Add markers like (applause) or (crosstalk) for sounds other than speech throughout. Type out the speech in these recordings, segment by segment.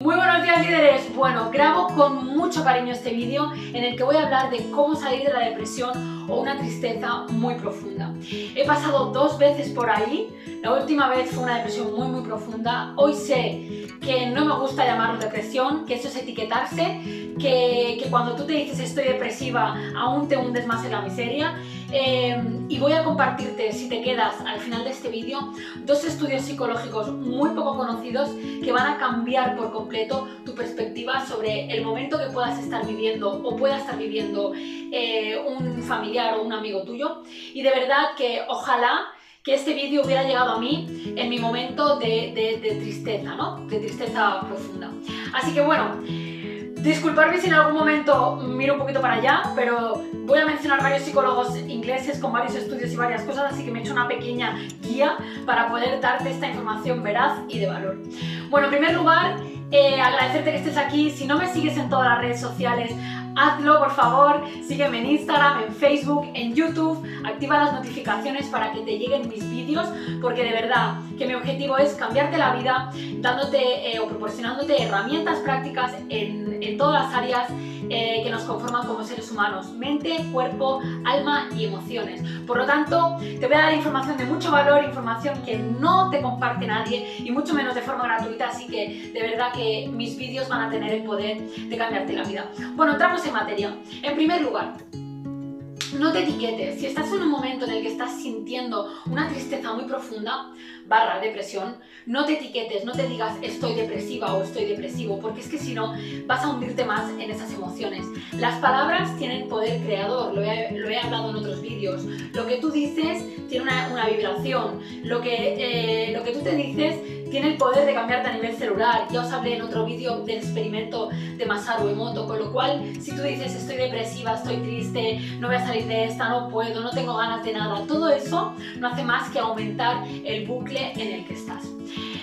Muy buenos días líderes, bueno, grabo con mucho cariño este vídeo en el que voy a hablar de cómo salir de la depresión o una tristeza muy profunda. He pasado dos veces por ahí, la última vez fue una depresión muy muy profunda, hoy sé que no me gusta llamarlo depresión, que eso es etiquetarse, que, que cuando tú te dices estoy depresiva aún te hundes más en la miseria Em, y voy a compartirte, si te quedas al final de este vídeo, dos estudios psicológicos muy poco conocidos que van a cambiar por completo tu perspectiva sobre el momento que puedas estar viviendo o pueda estar viviendo eh, un familiar o un amigo tuyo. Y de verdad que ojalá que este vídeo hubiera llegado a mí en mi momento de, de, de tristeza, ¿no? De tristeza profunda. Así que bueno, Disculparme si en algún momento miro un poquito para allá, pero voy a mencionar varios psicólogos ingleses con varios estudios y varias cosas, así que me he hecho una pequeña guía para poder darte esta información veraz y de valor. Bueno, en primer lugar, eh, agradecerte que estés aquí. Si no me sigues en todas las redes sociales, hazlo por favor. Sígueme en Instagram, en Facebook, en YouTube. Activa las notificaciones para que te lleguen mis vídeos, porque de verdad que mi objetivo es cambiarte la vida, dándote eh, o proporcionándote herramientas prácticas en, en todas las áreas eh, que nos conforman como seres humanos, mente, cuerpo, alma y emociones. Por lo tanto, te voy a dar información de mucho valor, información que no te comparte nadie y mucho menos de forma gratuita, así que de verdad que mis vídeos van a tener el poder de cambiarte la vida. Bueno, entramos en materia. En primer lugar, no te etiquetes. Si estás en un momento en el que estás sintiendo una tristeza muy profunda, barra depresión, no te etiquetes, no te digas estoy depresiva o estoy depresivo, porque es que si no vas a hundirte más en esas emociones. Las palabras tienen poder creador, lo he, hablado en otros vídeos. Lo que tú dices tiene una, vibración. Lo que, eh, lo que tú te dices tiene el poder de cambiarte a nivel celular. Ya os hablé en otro vídeo del experimento de Masaru Emoto, con lo cual si tú dices estoy depresiva, estoy triste, no voy a salir de esta, no puedo, no tengo ganas de nada, todo eso no hace más que aumentar el bucle en el que estás.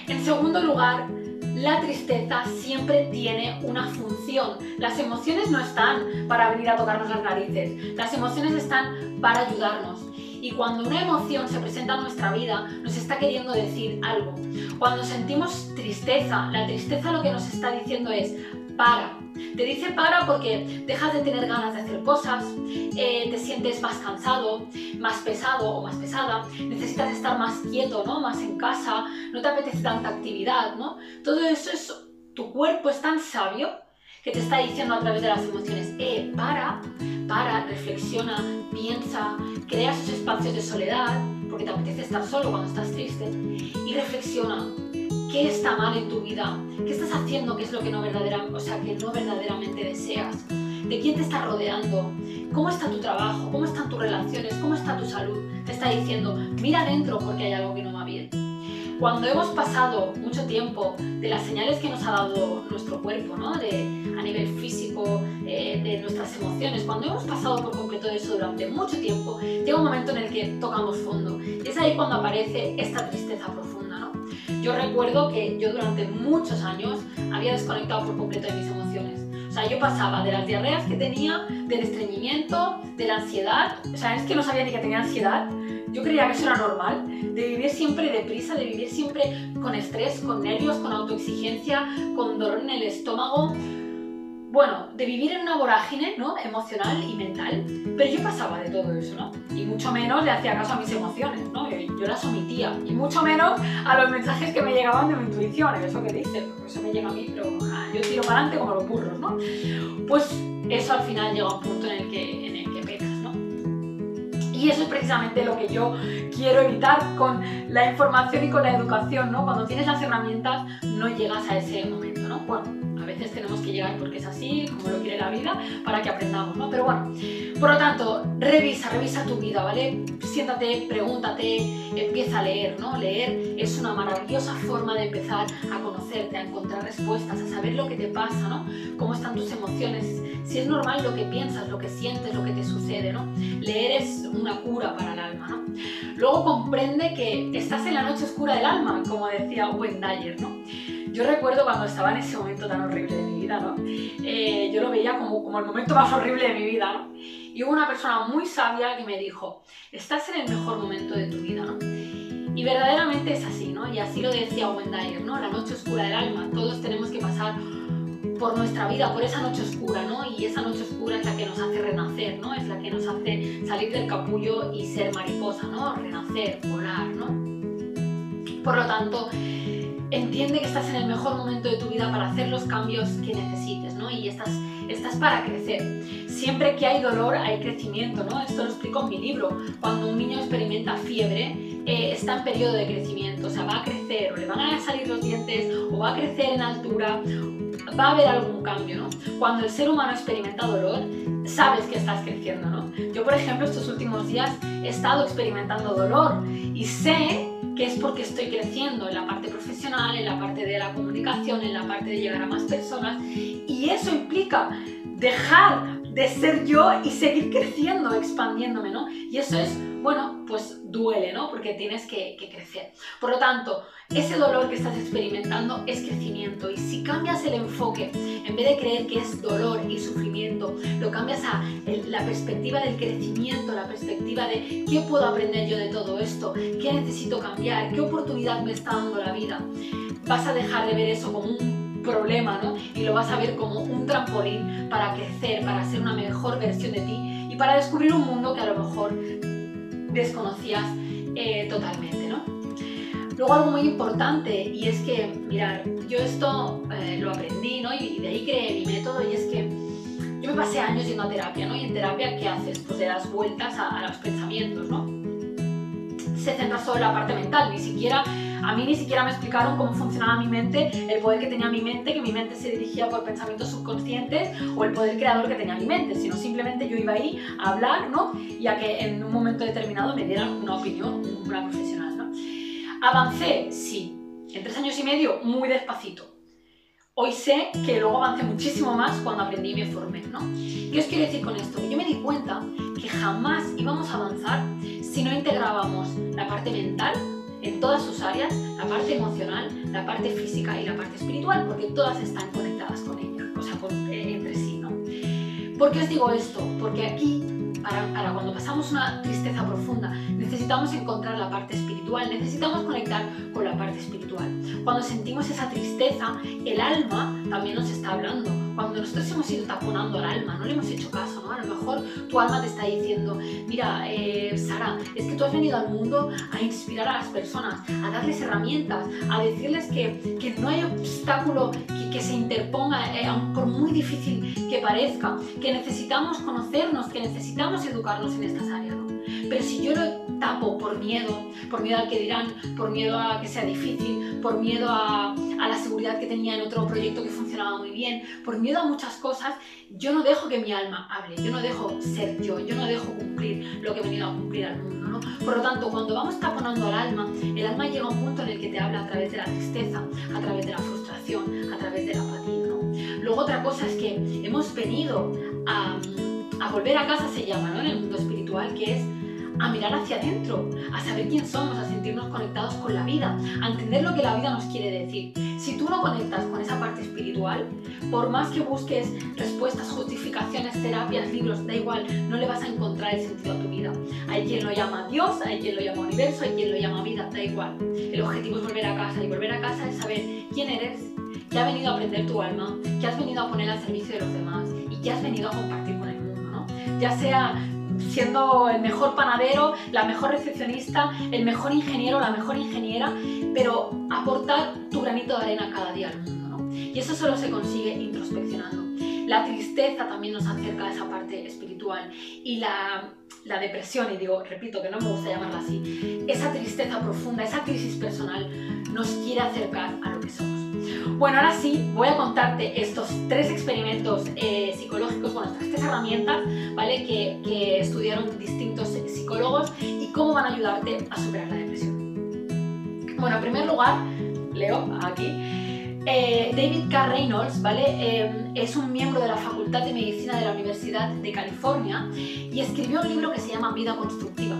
En segundo lugar, la tristeza siempre tiene una función. Las emociones no están para venir a tocarnos las narices, las emociones están para ayudarnos. Y cuando una emoción se presenta en nuestra vida, nos está queriendo decir algo. Cuando sentimos tristeza, la tristeza lo que nos está diciendo es, para. Te dice para porque dejas de tener ganas de hacer cosas, eh, te sientes más cansado, más pesado o más pesada, necesitas estar más quieto, ¿no? Más en casa, no te apetece tanta actividad, ¿no? Todo eso es, tu cuerpo es tan sabio que te está diciendo a través de las emociones, eh, para, para, reflexiona, piensa, crea esos espacios de soledad, porque te apetece estar solo cuando estás triste, y reflexiona, ¿qué está mal en tu vida? ¿Qué estás haciendo que es lo que no, verdaderamente, o que no verdaderamente deseas? ¿De quién te está rodeando? ¿Cómo está tu trabajo? ¿Cómo están tus relaciones? ¿Cómo está tu salud? Te está diciendo, mira adentro porque hay algo que no va bien. Cuando hemos pasado mucho tiempo de las señales que nos ha dado nuestro cuerpo, ¿no? de, a nivel físico, eh, de nuestras emociones, cuando hemos pasado por completo de eso durante mucho tiempo, llega un momento en el que tocamos fondo. Y es ahí cuando aparece esta tristeza profunda. Yo recuerdo que yo durante muchos años había desconectado por completo de mis emociones. O sea, yo pasaba de las diarreas que tenía, del estreñimiento, de la ansiedad. O sea, es que no sabía ni que tenía ansiedad. Yo creía que eso era normal, de vivir siempre deprisa, de vivir siempre con estrés, con nervios, con autoexigencia, con dolor en el estómago. Bueno, de vivir en una vorágine ¿no? emocional y mental. Pero yo pasaba de todo eso, ¿no? Y mucho menos le hacía caso a mis emociones, ¿no? Yo, las omitía. Y mucho menos a los mensajes que me llegaban de mi intuición, eso que dice, eso me llega a mí, pero yo tiro para adelante como los burros, ¿no? Pues eso al final llega a un punto en el que, en el que ¿no? Y eso es precisamente lo que yo quiero evitar con la información y con la educación, ¿no? Cuando tienes las herramientas no llegas a ese momento, ¿no? Bueno, a veces tenemos que llegar porque es así, como lo quiere la vida, para que aprendamos, ¿no? Pero bueno, por lo tanto, revisa, revisa tu vida, ¿vale? Siéntate, pregúntate, empieza a leer, ¿no? Leer es una maravillosa forma de empezar a conocerte, a encontrar respuestas, a saber lo que te pasa, ¿no? Cómo están tus emociones, si es normal lo que piensas, lo que sientes, lo que te sucede, ¿no? Leer es una cura para el alma, ¿no? Luego comprende que estás en la noche oscura del alma, como decía Owen Dyer, ¿no? Yo recuerdo cuando estaba en ese momento tan horrible de mi vida, ¿no? Eh, yo lo veía como, como el momento más horrible de mi vida, ¿no? Y hubo una persona muy sabia que me dijo, estás en el mejor momento de tu vida, ¿no? Y verdaderamente es así, ¿no? Y así lo decía Wendy, ¿no? La noche oscura del alma. Todos tenemos que pasar por nuestra vida, por esa noche oscura, ¿no? Y esa noche oscura es la que nos hace renacer, ¿no? Es la que nos hace salir del capullo y ser mariposa, ¿no? Renacer, volar, ¿no? Por lo tanto, entiende que estás en el mejor momento de tu vida para hacer los cambios que necesites, ¿no? Y estás, estás para crecer. Siempre que hay dolor hay crecimiento, ¿no? Esto lo explico en mi libro. Cuando un niño experimenta fiebre, eh, está en periodo de crecimiento, o sea, va a crecer, o le van a salir los dientes, o va a crecer en altura, va a haber algún cambio, ¿no? Cuando el ser humano experimenta dolor, sabes que estás creciendo, ¿no? Yo, por ejemplo, estos últimos días he estado experimentando dolor y sé que es porque estoy creciendo en la parte profesional, en la parte de la comunicación, en la parte de llegar a más personas. Y eso implica dejar de ser yo y seguir creciendo, expandiéndome, ¿no? Y eso es, bueno, pues duele, ¿no? Porque tienes que, crecer. Por lo tanto, ese dolor que estás experimentando es crecimiento y si cambias el enfoque, en vez de creer que es dolor y sufrimiento, lo cambias a la perspectiva del crecimiento, la perspectiva de qué puedo aprender yo de todo esto, qué necesito cambiar, qué oportunidad me está dando la vida, vas a dejar de ver eso como un problema, ¿no? Y lo vas a ver como un trampolín para crecer, para ser una mejor versión de ti y para descubrir un mundo que a lo mejor desconocías eh, totalmente, ¿no? Luego algo muy importante y es que, mirar, yo esto eh, lo aprendí, ¿no? Y de ahí creé mi método y es que yo me pasé años yendo a terapia, ¿no? Y en terapia, ¿qué haces? Pues le das vueltas a, los pensamientos, ¿no? Se centra solo en la parte mental, ni siquiera a mí ni siquiera me explicaron cómo funcionaba mi mente, el poder que tenía mi mente, que mi mente se dirigía por pensamientos subconscientes o el poder creador que tenía mi mente, sino simplemente yo iba ahí a hablar, ¿no? Y a que en un momento determinado me dieran una opinión, una profesional, ¿no? Avancé, sí, en tres años y medio, muy despacito. Hoy sé que luego avancé muchísimo más cuando aprendí y me formé, ¿no? ¿Qué os quiero decir con esto? Yo me di cuenta que jamás íbamos a avanzar si no integrábamos la parte mental en todas sus áreas, la parte emocional, la parte física y la parte espiritual, porque todas están conectadas con ella, o sea, eh, entre sí, ¿no? ¿Por qué os digo esto? Porque aquí, para, para cuando pasamos una tristeza profunda, necesitamos encontrar la parte espiritual, necesitamos conectar con la parte espiritual. Cuando sentimos esa tristeza, el alma también nos está hablando cuando nosotros hemos ido taponando al alma, no le hemos hecho caso, ¿no? A lo mejor tu alma te está diciendo, mira, eh, Sara, es que tú has venido al mundo a inspirar a las personas, a darles herramientas, a decirles que, que no hay obstáculo que, que se interponga, eh, por muy difícil que parezca, que necesitamos conocernos, que necesitamos educarnos en estas áreas. Pero si yo lo tapo por miedo, por miedo al que dirán, por miedo a que sea difícil, por miedo a, a la seguridad que tenía en otro proyecto que funcionaba muy bien, por miedo a muchas cosas, yo no dejo que mi alma hable, yo no dejo ser yo, yo no dejo cumplir lo que he venido a cumplir al mundo. ¿no? Por lo tanto, cuando vamos taponando al alma, el alma llega a un punto en el que te habla a través de la tristeza, a través de la frustración, a través de la apatía. ¿no? Luego otra cosa es que hemos venido a, a volver a casa, se llama ¿no? en el mundo espiritual, que es a mirar hacia adentro, a saber quién somos, a sentirnos conectados con la vida, a entender lo que la vida nos quiere decir. Si tú no conectas con esa parte espiritual, por más que busques respuestas, justificaciones, terapias, libros, da igual, no le vas a encontrar el sentido a tu vida. Hay quien lo llama Dios, hay quien lo llama universo, hay quien lo llama vida, da igual. El objetivo es volver a casa y volver a casa es saber quién eres, qué ha venido a aprender tu alma, qué has venido a poner al servicio de los demás y qué has venido a compartir con el mundo, ¿no? Ya sea siendo el mejor panadero, la mejor recepcionista, el mejor ingeniero, la mejor ingeniera, pero aportar tu granito de arena cada día al mundo. ¿no? Y eso solo se consigue introspeccionando. La tristeza también nos acerca a esa parte espiritual y la, la depresión, y digo, repito que no me gusta llamarla así, esa tristeza profunda, esa crisis personal nos quiere acercar a. Bueno, ahora sí, voy a contarte estos tres experimentos eh, psicológicos, bueno, estas tres herramientas, ¿vale? Que, que estudiaron distintos psicólogos y cómo van a ayudarte a superar la depresión. Bueno, en primer lugar, leo aquí, eh, David K. Reynolds, ¿vale? Eh, es un miembro de la Facultad de Medicina de la Universidad de California y escribió un libro que se llama Vida Constructiva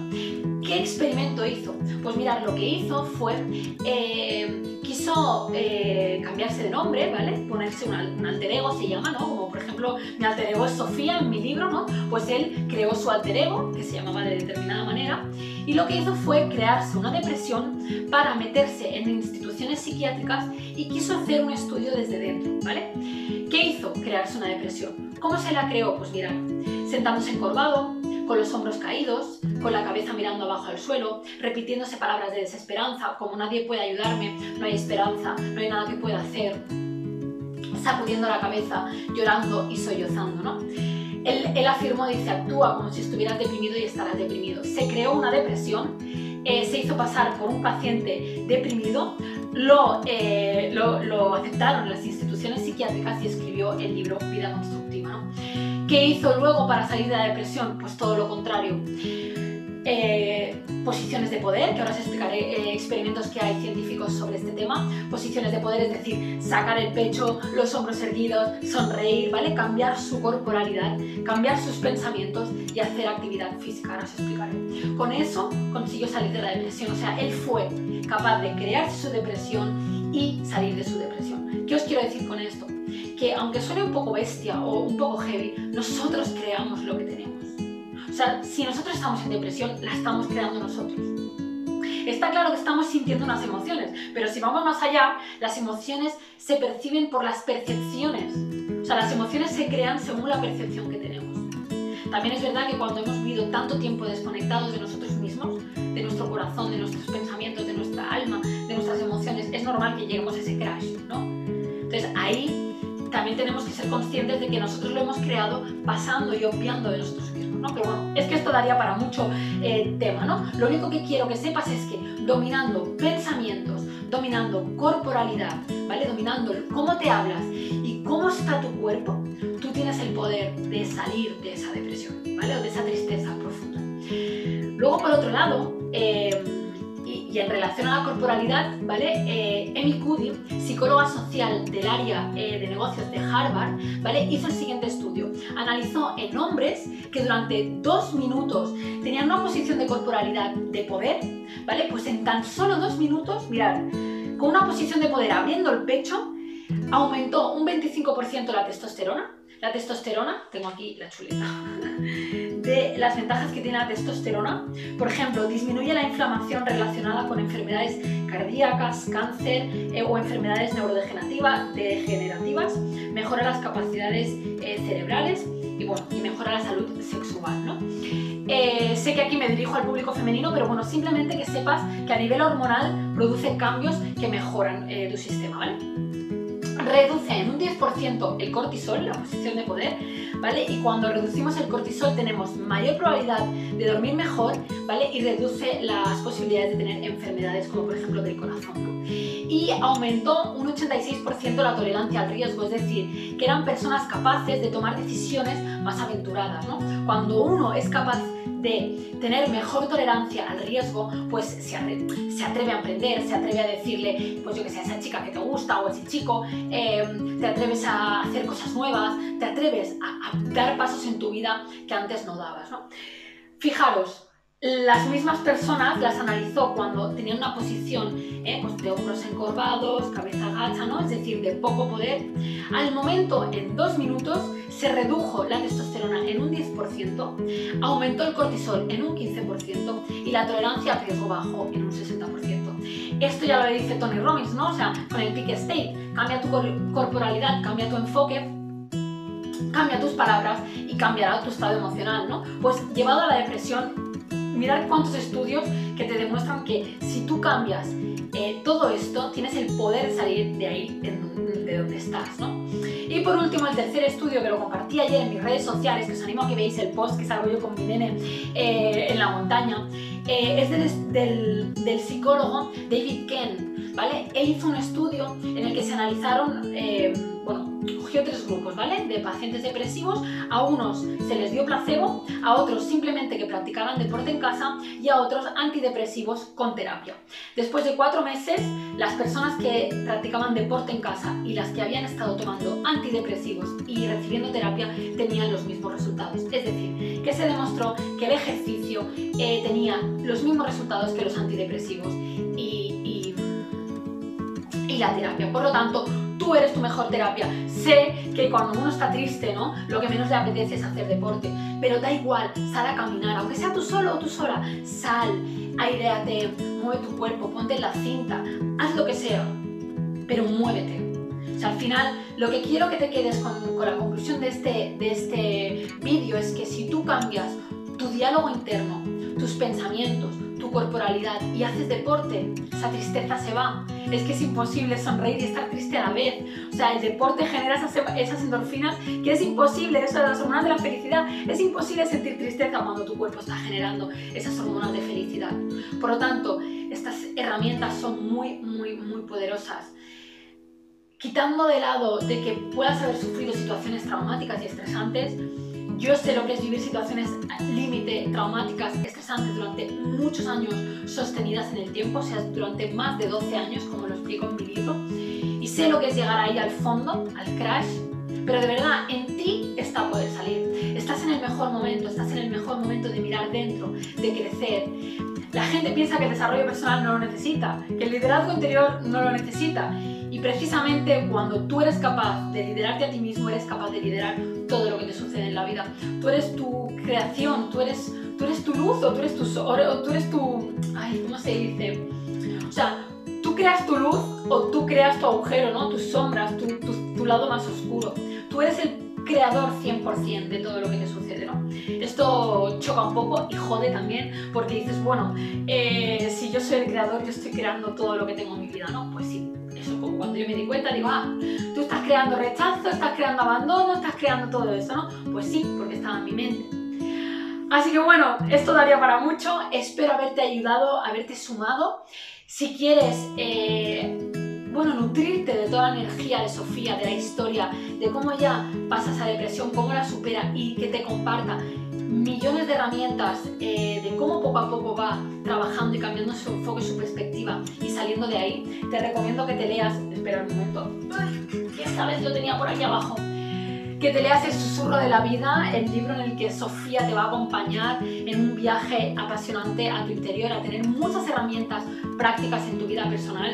¿Qué experimento hizo? Pues mirad, lo que hizo fue, eh, quiso eh, cambiarse de nombre, ¿vale? Ponerse un, alter ego, se llama, ¿no? Como por ejemplo, mi alter ego es Sofía en mi libro, ¿no? Pues él creó su alter ego, que se llamaba de determinada manera, y lo que hizo fue crearse una depresión para meterse en instituciones psiquiátricas y quiso hacer un estudio desde dentro, ¿vale? ¿Qué hizo? Crearse una depresión. ¿Cómo se la creó? Pues mirad, sentándose encorvado, con los hombros caídos, con la cabeza mirando abajo al suelo, repitiéndose palabras de desesperanza, como nadie puede ayudarme, no hay esperanza, no hay nada que pueda hacer, sacudiendo la cabeza, llorando y sollozando, ¿no? Él, afirmó, dice, actúa como si estuvieras deprimido y estarás deprimido. Se creó una depresión, eh, se hizo pasar por un paciente deprimido, lo, eh, lo, lo aceptaron las instituciones psiquiátricas y escribió el libro Vida Constructiva. ¿no? ¿Qué hizo luego para salir de la depresión? Pues todo lo contrario. Eh, posiciones de poder, que ahora os explicaré eh, experimentos que hay científicos sobre este tema. Posiciones de poder, es decir, sacar el pecho, los hombros erguidos, sonreír, ¿vale? Cambiar su corporalidad, cambiar sus pensamientos y hacer actividad física, ahora os explicaré. Con eso consiguió salir de la depresión, o sea, él fue capaz de crearse su depresión y salir de su depresión. ¿Qué os quiero decir con esto? Que aunque suene un poco bestia o un poco heavy, nosotros creamos lo que tenemos. O sea, si nosotros estamos en depresión, la estamos creando nosotros. Está claro que estamos sintiendo unas emociones, pero si vamos más allá, las emociones se perciben por las percepciones. O sea, las emociones se crean según la percepción que tenemos. También es verdad que cuando hemos vivido tanto tiempo desconectados de nosotros mismos, de nuestro corazón, de nuestros pensamientos, de nuestra alma, de nuestras emociones, es normal que lleguemos a ese crash, ¿no? Entonces ahí también tenemos que ser conscientes de que nosotros lo hemos creado pasando y obviando de nosotros mismos, ¿no? Pero bueno, es que esto daría para mucho eh, tema, ¿no? Lo único que quiero que sepas es que dominando pensamientos, dominando corporalidad, ¿vale? Dominando cómo te hablas y cómo está tu cuerpo, tú tienes el poder de salir de esa depresión, ¿vale? O de esa tristeza profunda. Luego, por otro lado, eh, y en relación a la corporalidad, ¿vale? Eh, Amy Cuddy, psicóloga social del área eh, de negocios de Harvard, ¿vale? Hizo el siguiente estudio. Analizó en hombres que durante dos minutos tenían una posición de corporalidad de poder, ¿vale? Pues en tan solo dos minutos, mirad, con una posición de poder abriendo el pecho, aumentó un 25% la testosterona, la testosterona, tengo aquí la chuleta, (laughs) de las ventajas que tiene la testosterona. Por ejemplo, disminuye la inflamación relacionada con enfermedades cardíacas, cáncer eh, o enfermedades neurodegenerativas, degenerativas, mejora las capacidades eh, cerebrales y, bueno, y mejora la salud sexual. ¿no? Eh, sé que aquí me dirijo al público femenino, pero bueno, simplemente que sepas que a nivel hormonal produce cambios que mejoran tu sistema, ¿vale? Reduce en un 10% el cortisol, la posición de poder, ¿vale? Y cuando reducimos el cortisol tenemos mayor probabilidad de dormir mejor, ¿vale? Y reduce las posibilidades de tener enfermedades como por ejemplo del corazón, Y aumentó un 86% la tolerancia al riesgo, es decir, que eran personas capaces de tomar decisiones más aventuradas, ¿no? Cuando uno es capaz de tener mejor tolerancia al riesgo, pues se, atreve a aprender, se atreve a decirle, pues yo que sé, a esa chica que te gusta o a ese chico, em, te atreves a hacer cosas nuevas, te atreves a, dar pasos en tu vida que antes no dabas. ¿no? Fijaros, las mismas personas las analizó cuando tenían una posición eh, pues de hombros encorvados, cabeza agacha, ¿no? es decir, de poco poder. Al momento, en dos minutos, se redujo la testosterona en un 10%, aumentó el cortisol en un 15% y la tolerancia a riesgo bajo en un 60%. Esto ya lo dice Tony Robbins, ¿no? O sea, con el peak state, cambia tu corporalidad, cambia tu enfoque, cambia tus palabras y cambiará tu estado emocional, ¿no? Pues llevado a la depresión, mirar cuántos estudios que te demuestran que si tú cambias eh, todo esto, tienes el poder de salir de ahí, de donde estás, ¿no? Y por último, el tercer estudio que lo compartí ayer en mis redes sociales, que os animo a que veáis el post que salgo yo con mi nene eh, en la montaña, eh, es del, del, psicólogo David Ken, ¿vale? Él hizo un estudio en el que se analizaron, bueno, cogió tres grupos, ¿vale? De pacientes depresivos, a unos se les dio placebo, a otros simplemente que practicaran deporte en casa y a otros antidepresivos con terapia. Después de cuatro meses, las personas que practicaban deporte en casa y las que habían estado tomando antidepresivos y recibiendo terapia tenían los mismos resultados. Es decir, que se demostró que el ejercicio eh, tenía los mismos resultados que los antidepresivos y, y la terapia. Por lo tanto, tú eres tu mejor terapia. Sé que cuando uno está triste, ¿no? Lo que menos le apetece es hacer deporte, pero da igual, sal a caminar, aunque sea tú solo o tú sola, sal, aireate, mueve tu cuerpo, ponte la cinta, haz lo que sea, pero muévete. O sea, al final, lo que quiero que te quedes con, con la conclusión de este, de este vídeo es que si tú cambias tu diálogo interno, tus pensamientos, tu corporalidad y haces deporte, esa tristeza se va. Es que es imposible sonreír y estar triste a la vez. O sea, el deporte genera esas, esas endorfinas que es imposible, eso de las hormonas de la felicidad, es imposible sentir tristeza cuando tu cuerpo está generando esas hormonas de felicidad. Por lo tanto, estas herramientas son muy, muy, muy poderosas. Quitando de lado de que puedas haber sufrido situaciones traumáticas y estresantes, yo sé lo que es vivir situaciones límite, traumáticas, estresantes durante muchos años sostenidas en el tiempo, o sea, durante más de 12 años, como lo explico en mi libro. Y sé lo que es llegar ahí al fondo, al crash, pero de verdad, en ti está poder salir. Estás en el mejor momento, estás en el mejor momento de mirar dentro, de crecer. La gente piensa que el desarrollo personal no lo necesita, que el liderazgo interior no lo necesita. Y precisamente cuando tú eres capaz de liderarte a ti mismo, eres capaz de liderar todo lo que te sucede en la vida. Tú eres tu creación, tú eres, tú eres tu luz o tú eres tu tú eres tu... Ay, ¿cómo se dice? O sea, tú creas tu luz o tú creas tu agujero, ¿no? Tus sombras, tu, tu lado más oscuro. Tú eres el creador 100% de todo lo que te sucede, ¿no? Esto choca un poco y jode también porque dices, bueno, eh, si yo soy el creador, yo estoy creando todo lo que tengo en mi vida, ¿no? Pues sí, cuando yo me di cuenta, digo, ah, tú estás creando rechazo, estás creando abandono, estás creando todo eso, ¿no? Pues sí, porque estaba en mi mente. Así que bueno, esto daría para mucho, espero haberte ayudado, haberte sumado. Si quieres... Eh, bueno, nutrirte de toda la energía de Sofía, de la historia, de cómo ella pasa esa depresión, cómo la supera y que te comparta millones de herramientas eh, de cómo poco a poco va trabajando y cambiando su enfoque su perspectiva y saliendo de ahí, te recomiendo que te leas, espera un momento, que esta vez lo tenía por aquí abajo, que te leas El susurro de la vida, el libro en el que Sofía te va a acompañar en un viaje apasionante a tu interior, a tener muchas herramientas prácticas en tu vida personal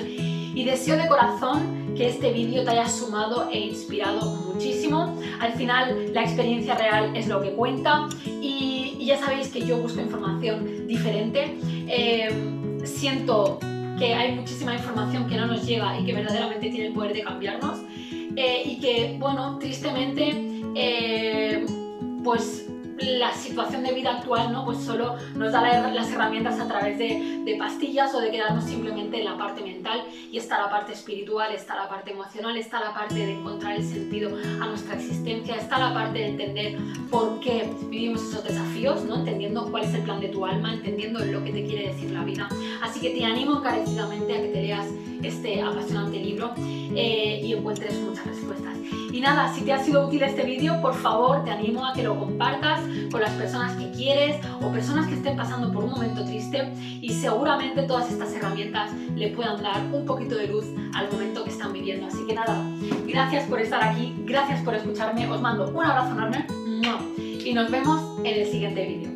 y deseo de corazón que este vídeo te haya sumado e inspirado muchísimo. Al final la experiencia real es lo que cuenta y, ya sabéis que yo busco información diferente. Eh, siento que hay muchísima información que no nos llega y que verdaderamente tiene el poder de cambiarnos eh, y que, bueno, tristemente, eh, pues la situación de vida actual ¿no? pues solo nos da las herramientas a través de, pastillas o de quedarnos simplemente en la parte mental y está la parte espiritual, está la parte emocional, está la parte de encontrar el sentido a nuestra existencia, está la parte de entender por qué vivimos esos desafíos, ¿no? entendiendo cuál es el plan de tu alma, entendiendo lo que te quiere decir la vida. Así que te animo encarecidamente a que te leas este apasionante libro eh, y encuentres muchas respuestas. Y nada, si te ha sido útil este vídeo, por favor te animo a que lo compartas con las personas que quieres o personas que estén pasando por un momento triste y seguramente todas estas herramientas le puedan dar un poquito de luz al momento que están viviendo. Así que nada, gracias por estar aquí, gracias por escucharme, os mando un abrazo enorme y nos vemos en el siguiente vídeo.